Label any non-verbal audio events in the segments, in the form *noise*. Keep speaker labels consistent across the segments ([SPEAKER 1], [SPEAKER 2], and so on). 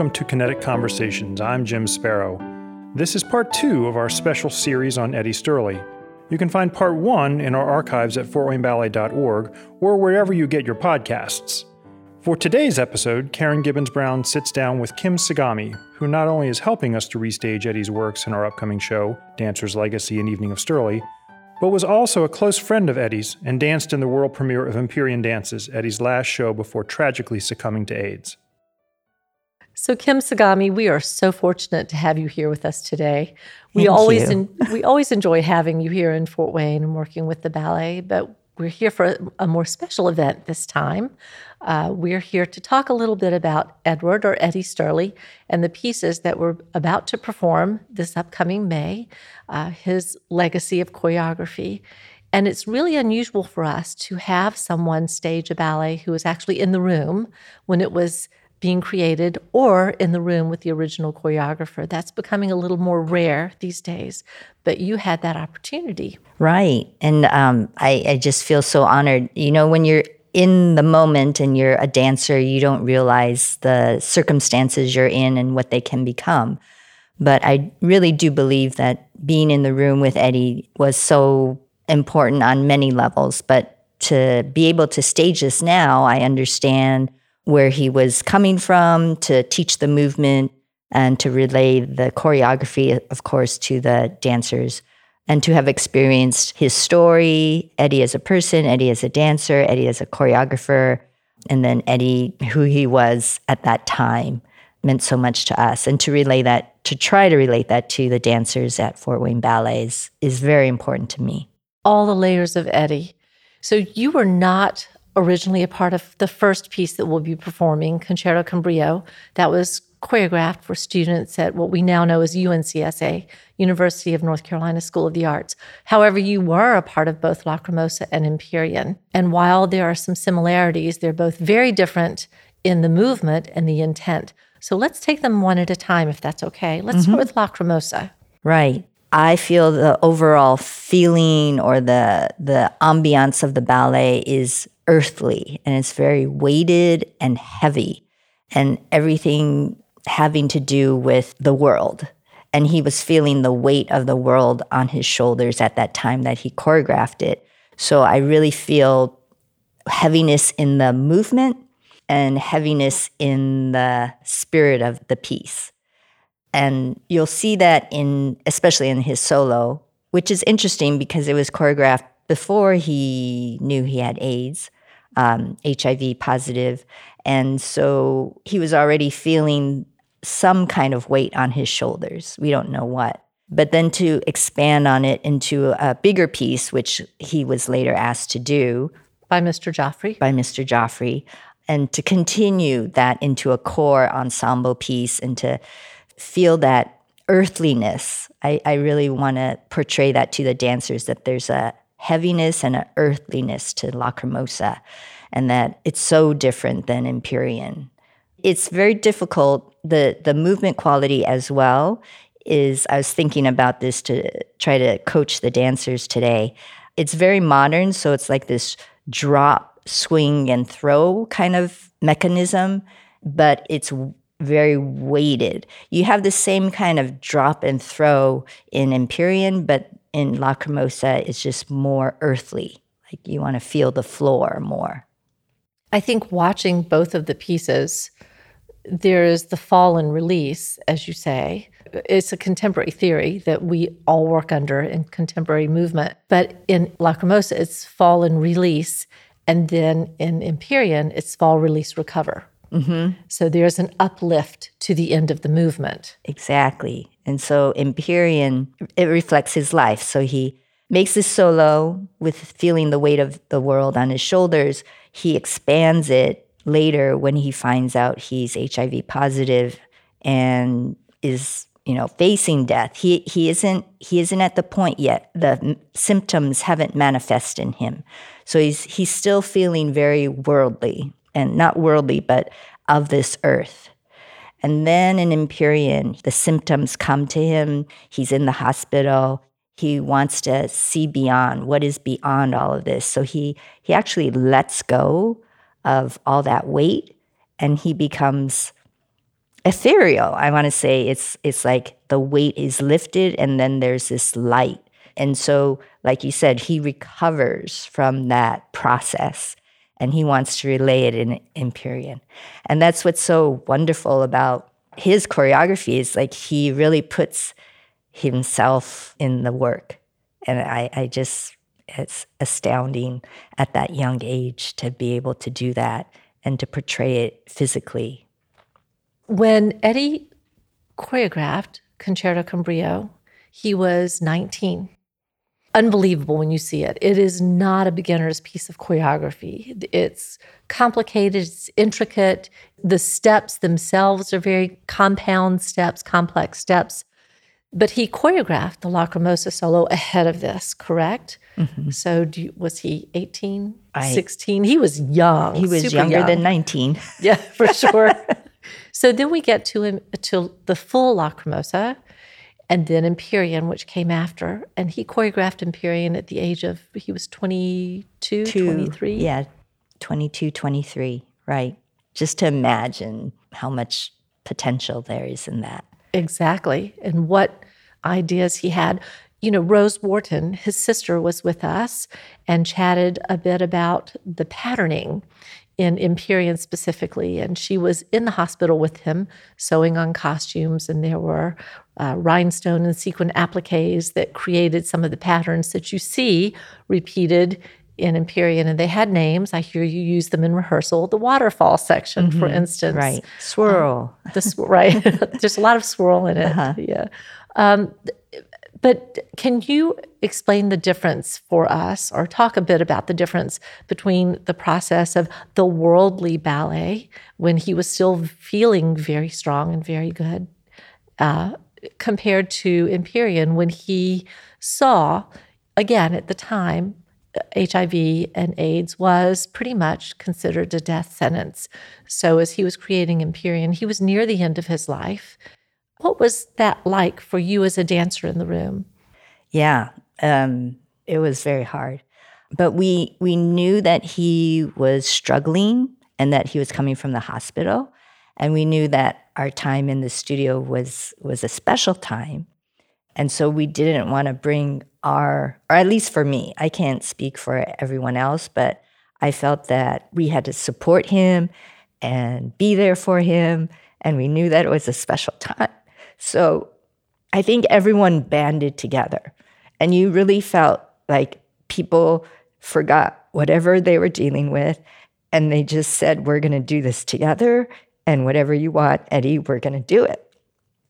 [SPEAKER 1] welcome to Kinetic Conversations. I'm Jim Sparrow. This is part two of our special series on Eddie Stierle. You can find part one in our archives at fortwayneballet.org or wherever you get your podcasts. For today's episode, Karen Gibbons Brown sits down with Kim Sagami, who not only is helping us to restage Eddie's works in our upcoming show, Dancer's Legacy and Evening of Stierle, but was also a close friend of Eddie's and danced in the world premiere of Empyrean Dances, Eddie's last show before tragically succumbing to AIDS.
[SPEAKER 2] So, Kim Sagami, we are so fortunate to have you here with us today. We
[SPEAKER 3] Thank
[SPEAKER 2] always
[SPEAKER 3] you.
[SPEAKER 2] we always enjoy having you here in Fort Wayne and working with the ballet, but we're here for a, a more special event this time. Uh, we're here to talk a little bit about Edward or Eddie Stierle and the pieces that we're about to perform this upcoming May, uh, his legacy of choreography. And it's really unusual for us to have someone stage a ballet who was actually in the room when it was being created or in the room with the original choreographer. That's becoming a little more rare these days, but you had that opportunity.
[SPEAKER 3] Right. And um, I, I just feel so honored. You know, when you're in the moment and you're a dancer, you don't realize the circumstances you're in and what they can become. But I really do believe that being in the room with Eddie was so important on many levels. But to be able to stage this now, I understand where he was coming from to teach the movement and to relay the choreography, of course, to the dancers and to have experienced his story, Eddie as a person, Eddie as a dancer, Eddie as a choreographer, and then Eddie, who he was at that time, meant so much to us. And to relay that, to try to relate that to the dancers at Fort Wayne Ballets is very important to me.
[SPEAKER 2] All the layers of Eddie. So you were not originally a part of the first piece that we'll be performing, Concerto con Brio. That was choreographed for students at what we now know as UNCSA, University of North Carolina School of the Arts. However, you were a part of both Lacrimosa and Empyrean. And while there are some similarities, they're both very different in the movement and the intent. So let's take them one at a time, if that's okay. Let's mm-hmm. start with Lacrimosa.
[SPEAKER 3] Right. I feel the overall feeling or the the ambiance of the ballet is earthly and it's very weighted and heavy and everything having to do with the world. And he was feeling the weight of the world on his shoulders at that time that he choreographed it. So I really feel heaviness in the movement and heaviness in the spirit of the piece. And you'll see that in, especially in his solo, which is interesting because it was choreographed before he knew he had AIDS, um, HIV positive. And so he was already feeling some kind of weight on his shoulders. We don't know what. But then to expand on it into a bigger piece, which he was later asked to do
[SPEAKER 2] By Mr. Joffrey.
[SPEAKER 3] by Mr. Joffrey, and to continue that into a core ensemble piece and to feel that earthliness. I, I really want to portray that to the dancers that there's a heaviness and an earthliness to Lacrimosa, and that it's so different than Empyrean. It's very difficult. The the movement quality as well is I was thinking about this to try to coach the dancers today. It's very modern, so it's like this drop, swing, and throw kind of mechanism, but it's very weighted. You have the same kind of drop and throw in Empyrean, but in Lacrimosa, it's just more earthly. Like you want to feel the floor more.
[SPEAKER 2] I think watching both of the pieces, there is the fall and release, as you say. It's a contemporary theory that we all work under in contemporary movement. But in Lacrimosa, it's fall and release. And then in Empyrean, it's fall, release, recover. Mm-hmm. So there's an uplift to the end of the movement.
[SPEAKER 3] Exactly. And so Empyrean, it reflects his life. So he makes this solo with feeling the weight of the world on his shoulders. He expands it later when he finds out he's HIV positive and is, you know, facing death. He he isn't he isn't at the point yet. The m- symptoms haven't manifested in him. So he's he's still feeling very worldly and not worldly, but of this earth. And then in Empyrean, the symptoms come to him. He's in the hospital. He wants to see beyond what is beyond all of this. So he he actually lets go of all that weight and he becomes ethereal. I want to say it's it's like the weight is lifted and then there's this light. And so, like you said, he recovers from that process and he wants to relay it in Empyrean. And that's what's so wonderful about his choreography is like he really puts himself in the work. And I, I just, it's astounding at that young age to be able to do that and to portray it physically.
[SPEAKER 2] When Eddie choreographed Concerto con Brio, he was 19 unbelievable when you see it. It is not a beginner's piece of choreography. It's complicated, it's intricate. The steps themselves are very compound steps, complex steps. But he choreographed the Lacrimosa solo ahead of this, correct? Mm-hmm. So you, was he 18, I, 16? He was young.
[SPEAKER 3] He was younger
[SPEAKER 2] young.
[SPEAKER 3] than 19.
[SPEAKER 2] Yeah, for *laughs* sure. so then we get to him to the full Lacrimosa and then Empyrean, which came after. And he choreographed Empyrean at the age of, he was 22, Two, 23.
[SPEAKER 3] Yeah, 22, 23, right. Just to imagine how much potential there is in that.
[SPEAKER 2] Exactly. And what ideas he had. You know, Rose Worton, his sister, was with us and chatted a bit about the patterning in Empyrean specifically. And she was in the hospital with him, sewing on costumes, and there were uh, rhinestone and sequin appliques that created some of the patterns that you see repeated in Empyrean. And they had names. I hear you use them in rehearsal. The waterfall section, mm-hmm. for instance.
[SPEAKER 3] Right. Swirl.
[SPEAKER 2] Um, the, right. *laughs* There's a lot of swirl in it. Uh-huh. Yeah. Um, but can you explain the difference for us or talk a bit about the difference between the process of the worldly ballet when he was still feeling very strong and very good uh, compared to Empyrean when he saw, again at the time, HIV and AIDS was pretty much considered a death sentence. So as he was creating Empyrean, he was near the end of his life. What was that like for you as a dancer in the room?
[SPEAKER 3] Yeah, um, it was very hard. But we we knew that he was struggling and that he was coming from the hospital, and we knew that our time in the studio was was a special time, and so we didn't want to bring our, or at least for me, I can't speak for everyone else, but I felt that we had to support him and be there for him, and we knew that it was a special time. So I think everyone banded together. And you really felt like people forgot whatever they were dealing with and they just said, We're going to do this together. And whatever you want, Eddie, we're going to do it.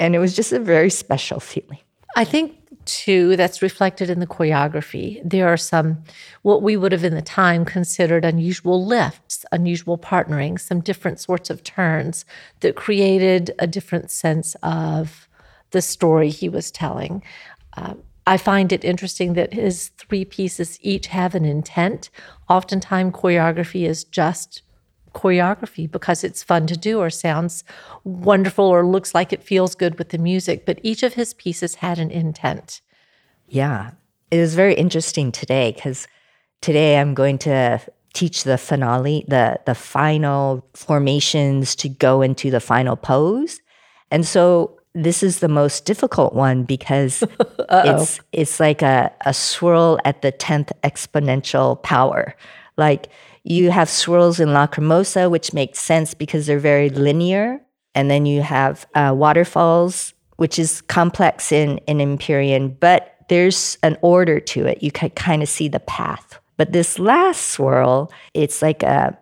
[SPEAKER 3] And it was just a very special feeling.
[SPEAKER 2] I think, too, that's reflected in the choreography. There are some, what we would have in the time considered unusual lifts, unusual partnering, some different sorts of turns that created a different sense of the story he was telling. Uh, I find it interesting that his three pieces each have an intent. Oftentimes, choreography is just choreography because it's fun to do or sounds wonderful or looks like it feels good with the music, but each of his pieces had an intent.
[SPEAKER 3] Yeah. It was very interesting today because today I'm going to teach the finale, the the final formations to go into the final pose. And so this is the most difficult one because *laughs* it's it's like a, a swirl at the 10th exponential power. Like you have swirls in Lacrimosa, which makes sense because they're very linear. And then you have uh, waterfalls, which is complex in, in Empyrean, but there's an order to it. You can kind of see the path. But this last swirl, it's like a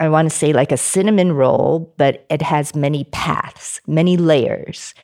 [SPEAKER 3] I want to say like a cinnamon roll, but it has many paths, many layers.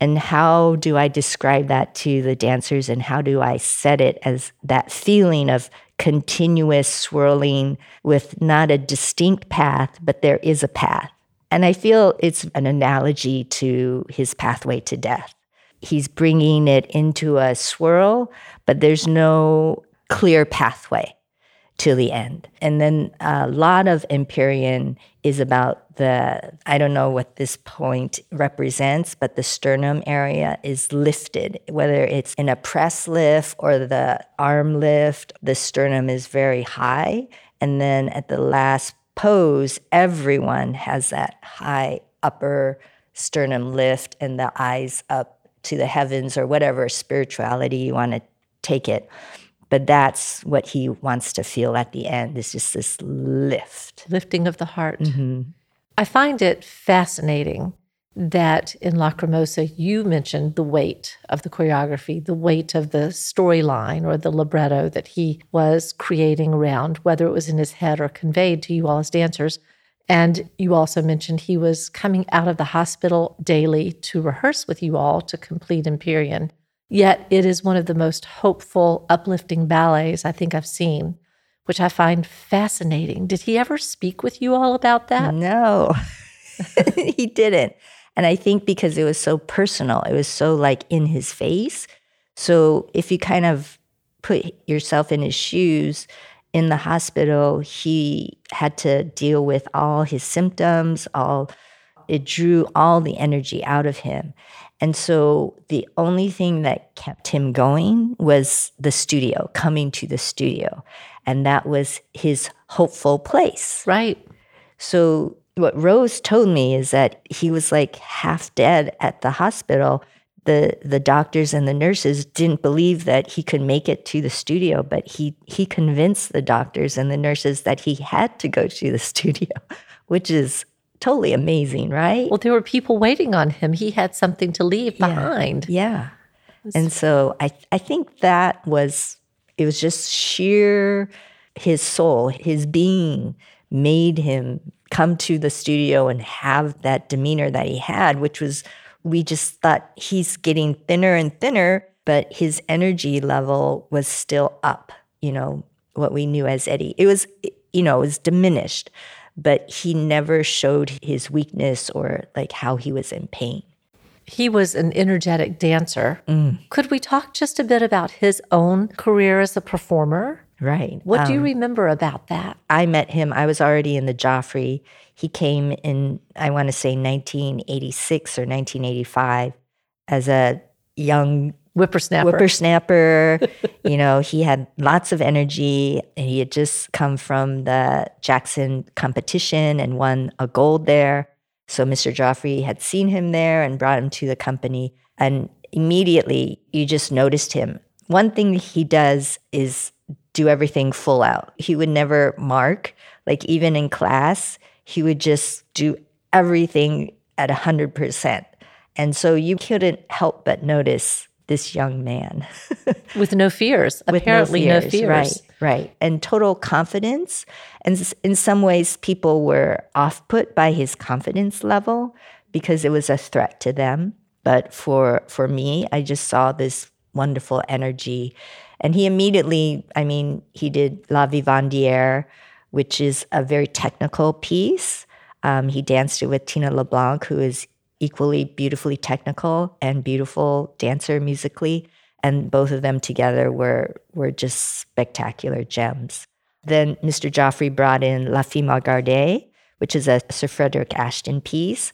[SPEAKER 3] And how do I describe that to the dancers and how do I set it as that feeling of continuous swirling with not a distinct path, but there is a path? And I feel it's an analogy to his pathway to death. He's bringing it into a swirl, but there's no clear pathway to the end. And then a lot of Empyrean is about the, I don't know what this point represents, but the sternum area is lifted, whether it's in a press lift or the arm lift, the sternum is very high. And then at the last pose, everyone has that high upper sternum lift and the eyes up to the heavens or whatever spirituality you want to take it. But that's what he wants to feel at the end is just this lift.
[SPEAKER 2] Lifting of the heart. Mm-hmm. I find it fascinating that in Lacrimosa, you mentioned the weight of the choreography, the weight of the storyline or the libretto that he was creating around, whether it was in his head or conveyed to you all as dancers. And you also mentioned he was coming out of the hospital daily to rehearse with you all to complete Empyrean. Yet it is one of the most hopeful, uplifting ballets I think I've seen, which I find fascinating. Did he ever speak with you all about that?
[SPEAKER 3] No, *laughs* he didn't. And I think because it was so personal, it was so like in his face. So if you kind of put yourself in his shoes in the hospital, he had to deal with all his symptoms, all it drew all the energy out of him. And so the only thing that kept him going was the studio, coming to the studio. And that was his hopeful place.
[SPEAKER 2] Right.
[SPEAKER 3] So what Rose told me is that he was like half dead at the hospital. The the doctors and the nurses didn't believe that he could make it to the studio, but he he convinced the doctors and the nurses that he had to go to the *laughs* studio, which is totally amazing, right?
[SPEAKER 2] Well, there were people waiting on him. He had something to leave behind.
[SPEAKER 3] Yeah. And so I I think that was it was just sheer his soul, his being made him come to the studio and have that demeanor that he had, which was we just thought he's getting thinner and thinner, but his energy level was still up, you know, what we knew as Eddie. It was, you know, it was diminished, but he never showed his weakness or like how he was in pain.
[SPEAKER 2] He was an energetic dancer. Could we talk just a bit about his own career as a performer?
[SPEAKER 3] Right.
[SPEAKER 2] What do you
[SPEAKER 3] Um,
[SPEAKER 2] remember about that?
[SPEAKER 3] I met him, I was already in the Joffrey. He came in, I want to say 1986 or 1985 as a young
[SPEAKER 2] Whippersnapper.
[SPEAKER 3] whippersnapper. *laughs* you know, he had lots of energy. and He had just come from the Jackson competition and won a gold there. So Mr. Joffrey had seen him there and brought him to the company. And immediately you just noticed him. One thing he does is do everything full out. He would never mark, like even in class, he would just do everything at 100%. And so you couldn't help but notice this young man *laughs*
[SPEAKER 2] with no fears. Apparently, no fears.
[SPEAKER 3] Right, right. And total confidence. And in some ways, people were off put by his confidence level because it was a threat to them. But for, for me, I just saw this wonderful energy. And he immediately, I mean, he did La Vivandière, which is a very technical piece. Um, he danced it with Tina LeBlanc, who is equally beautifully technical and beautiful dancer musically and both of them together were were just spectacular gems. Then Mr. Joffrey brought in La Fille mal gardée, which is a Sir Frederick Ashton piece.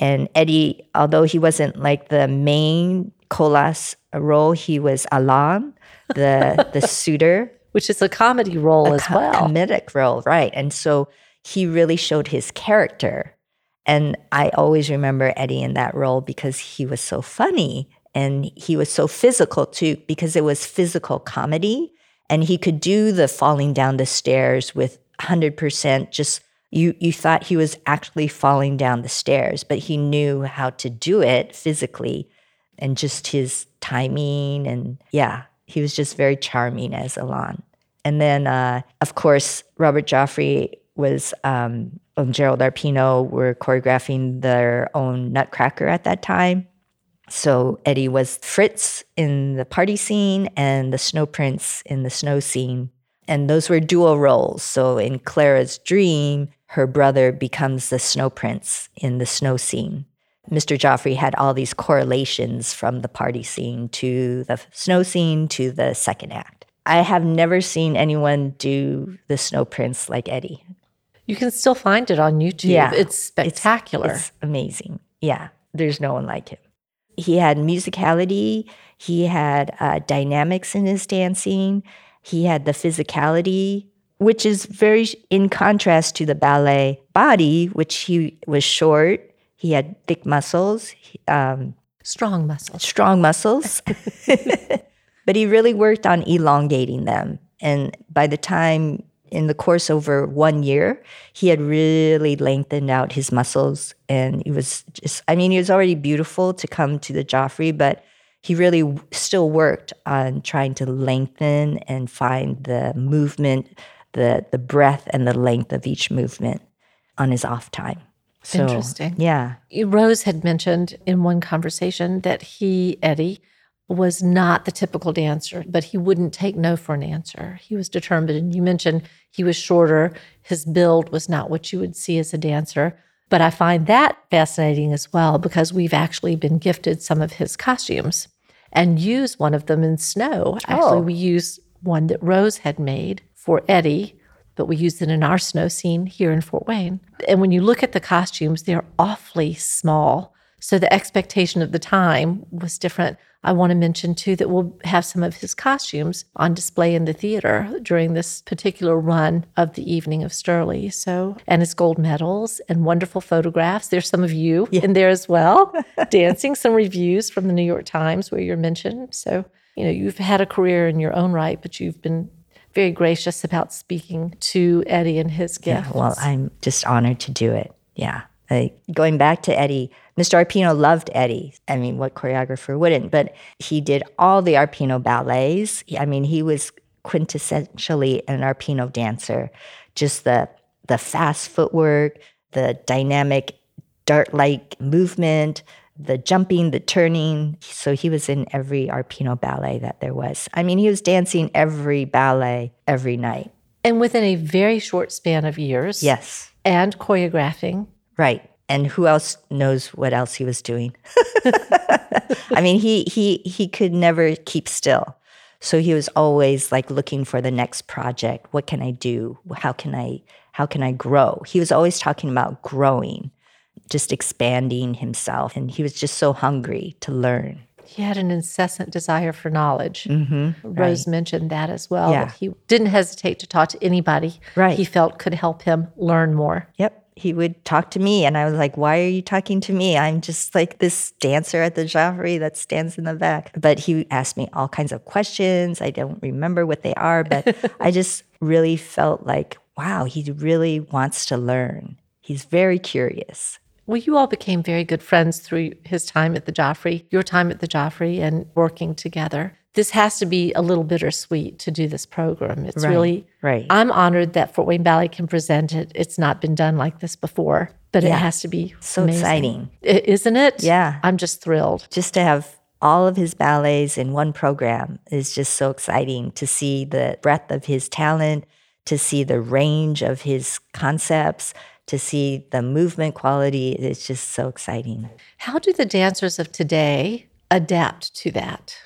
[SPEAKER 3] And Eddie, although he wasn't like the main Colas role, he was Alain, the *laughs* the suitor,
[SPEAKER 2] Which is a comedy role as
[SPEAKER 3] co-
[SPEAKER 2] well.
[SPEAKER 3] comedic role, right? And so he really showed his character. And I always remember Eddie in that role because he was so funny and he was so physical too, because it was physical comedy. And he could do the falling down the stairs with 100% just you you thought he was actually falling down the stairs, but he knew how to do it physically and just his timing and yeah, he was just very charming as Alain. And then, uh, of course, Robert Joffrey was um, and Gerald Arpino were choreographing their own Nutcracker at that time. So Eddie was Fritz in the party scene and the Snow Prince in the snow scene. And those were dual roles. So in Clara's dream, her brother becomes the Snow Prince in the snow scene. Mr. Joffrey had all these correlations from the party scene to the snow scene to the second act. I have never seen anyone do the Snow Prince like Eddie.
[SPEAKER 2] You can still find it on YouTube.
[SPEAKER 3] Yeah.
[SPEAKER 2] It's spectacular.
[SPEAKER 3] It's amazing. Yeah, there's no one like him. He had musicality, he had uh, dynamics in his dancing, he had the physicality, which is very in contrast to the ballet body, which he was short, He had thick muscles, um,
[SPEAKER 2] Strong muscles.
[SPEAKER 3] strong muscles, *laughs* *laughs* but he really worked on elongating them. And by the time in the course over one year, he had really lengthened out his muscles. And he was just, I mean, he was already beautiful to come to the Joffrey, but he really still worked on trying to lengthen and find the movement, the, the breadth and the length of each movement on his off time. So,
[SPEAKER 2] Interesting.
[SPEAKER 3] Yeah.
[SPEAKER 2] Rose had mentioned in one conversation that he, Eddie, was not the typical dancer, but he wouldn't take no for an answer. He was determined. And you mentioned he was shorter. His build was not what you would see as a dancer. But I find that fascinating as well because we've actually been gifted some of his costumes and use one of them in snow. Actually,
[SPEAKER 3] Oh.
[SPEAKER 2] we use one that Rose had made for Eddie but we used it in our snow scene here in Fort Wayne. And when you look at the costumes, they're awfully small. So the expectation of the time was different. I want to mention too that we'll have some of his costumes on display in the theater during this particular run of the evening of Stierle. So, and his gold medals and wonderful photographs. There's some of you in there as well, *laughs* dancing, some reviews from the New York Times where you're mentioned. So, you know, you've had a career in your own right, but you've been very gracious about speaking to Eddie and his gifts.
[SPEAKER 3] Well, I'm just honored to do it. Yeah. Like, going back to Eddie, Mr. Arpino loved Eddie. I mean, what choreographer wouldn't? But he did all the Arpino ballets. I mean, he was quintessentially an Arpino dancer. Just the the fast footwork, the dynamic dart-like movement, the jumping, the turning. So he was in every Arpino ballet that there was. I mean, he was dancing every ballet every night.
[SPEAKER 2] and within a very short span of years.
[SPEAKER 3] Yes.
[SPEAKER 2] And choreographing.
[SPEAKER 3] Right. And who else knows what else he was doing? *laughs* I mean, he he he could never keep still. So he was always like looking for the next project. What can I do? How can I how can I grow? He was always talking about growing, just expanding himself and he was just so hungry to learn.
[SPEAKER 2] He had an incessant desire for knowledge.
[SPEAKER 3] Mhm.
[SPEAKER 2] Rose mentioned that as well.
[SPEAKER 3] Yeah.
[SPEAKER 2] He didn't hesitate to talk to anybody
[SPEAKER 3] Right.
[SPEAKER 2] he felt could help him learn more.
[SPEAKER 3] Yep. He would talk to me, and I was like, Why are you talking to me? I'm just like this dancer at the Joffrey that stands in the back. But he asked me all kinds of questions. I don't remember what they are, but *laughs* I just really felt like, wow, he really wants to learn. He's very curious.
[SPEAKER 2] Well, you all became very good friends through his time at the Joffrey, your time at the Joffrey, and working together. This has to be a little bittersweet to do this program. It's
[SPEAKER 3] Right,
[SPEAKER 2] really,
[SPEAKER 3] right.
[SPEAKER 2] I'm honored that Fort Wayne Ballet can present it. It's not been done like this before, but it has to be
[SPEAKER 3] So
[SPEAKER 2] amazing.
[SPEAKER 3] exciting.
[SPEAKER 2] Isn't it?
[SPEAKER 3] Yeah.
[SPEAKER 2] I'm just thrilled.
[SPEAKER 3] Just to have all of his ballets in one program is just so exciting to see the breadth of his talent, to see the range of his concepts, to see the movement quality. It's just so exciting.
[SPEAKER 2] How do the dancers of today adapt to that?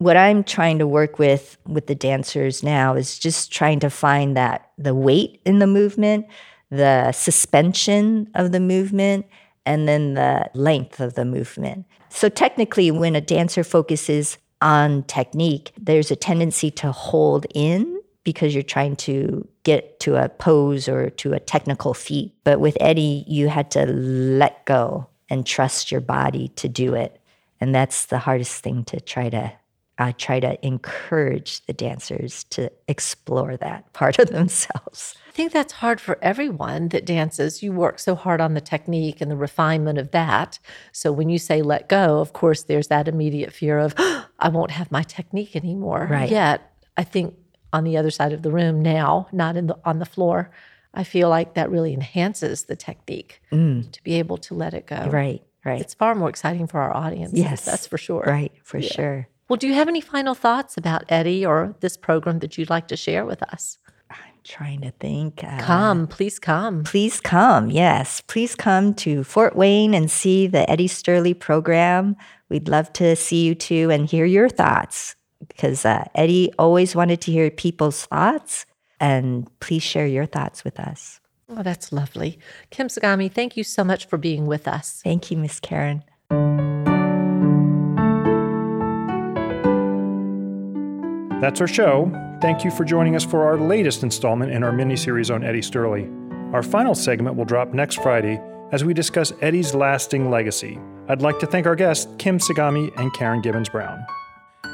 [SPEAKER 3] What I'm trying to work with with the dancers now is just trying to find that the weight in the movement, the suspension of the movement, and then the length of the movement. So technically, when a dancer focuses on technique, there's a tendency to hold in because you're trying to get to a pose or to a technical feat. But with Eddie, you had to let go and trust your body to do it. And that's the hardest thing to try to I try to encourage the dancers to explore that *laughs* part of themselves.
[SPEAKER 2] I think that's hard for everyone that dances. You work so hard on the technique and the refinement of that. So when you say let go, of course, there's that immediate fear of, *gasps* I won't have my technique anymore.
[SPEAKER 3] Right.
[SPEAKER 2] Yet, I think on the other side of the room now, not in the, on the floor, I feel like that really enhances the technique to be able to let it go.
[SPEAKER 3] Mm. Right, right.
[SPEAKER 2] It's far more exciting for our audience.
[SPEAKER 3] Yes.
[SPEAKER 2] That's for sure.
[SPEAKER 3] right, for sure.
[SPEAKER 2] Well, do you have any final thoughts about Eddie or this program that you'd like to share with us?
[SPEAKER 3] I'm trying to think. uh,
[SPEAKER 2] Come, please come.
[SPEAKER 3] Please come. Yes, please come to Fort Wayne and see the Eddie Stierle program. We'd love to see you too and hear your thoughts because uh, Eddie always wanted to hear people's thoughts. And please share your thoughts with us.
[SPEAKER 2] Oh, that's lovely. Kim Sagami, thank you so much for being with us.
[SPEAKER 3] Thank you, Miss Karen.
[SPEAKER 1] That's our show. Thank you for joining us for our latest installment in our mini series on Eddie Stierle. Our final segment will drop next Friday, as we discuss Eddie's lasting legacy. I'd like to thank our guests, Kim Sagami and Karen Gibbons Brown.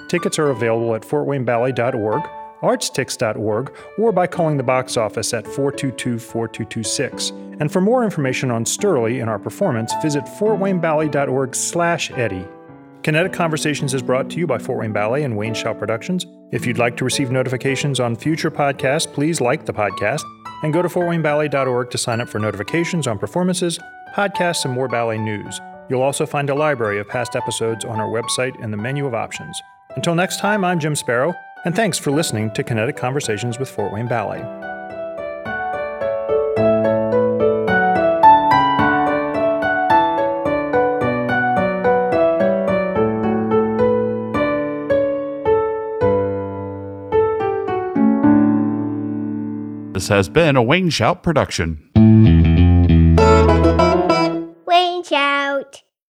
[SPEAKER 1] Tickets are available at fortwayneballet.org, artstix.org, or by calling the box office at 422 4226. And for more information on Stierle and our performance, visit fortwayneballet.org slash Eddie. Kinetic Conversations is brought to you by Fort Wayne Ballet and Wayneshout Productions. If you'd like to receive notifications on future podcasts, please like the podcast and go to fortwayneballet.org to sign up for notifications on performances, podcasts, and more ballet news. You'll also find a library of past episodes on our website in the menu of options. Until next time, I'm Jim Sparrow, and thanks for listening to Kinetic Conversations with Fort Wayne Ballet.
[SPEAKER 4] Has been a Wayneshout production.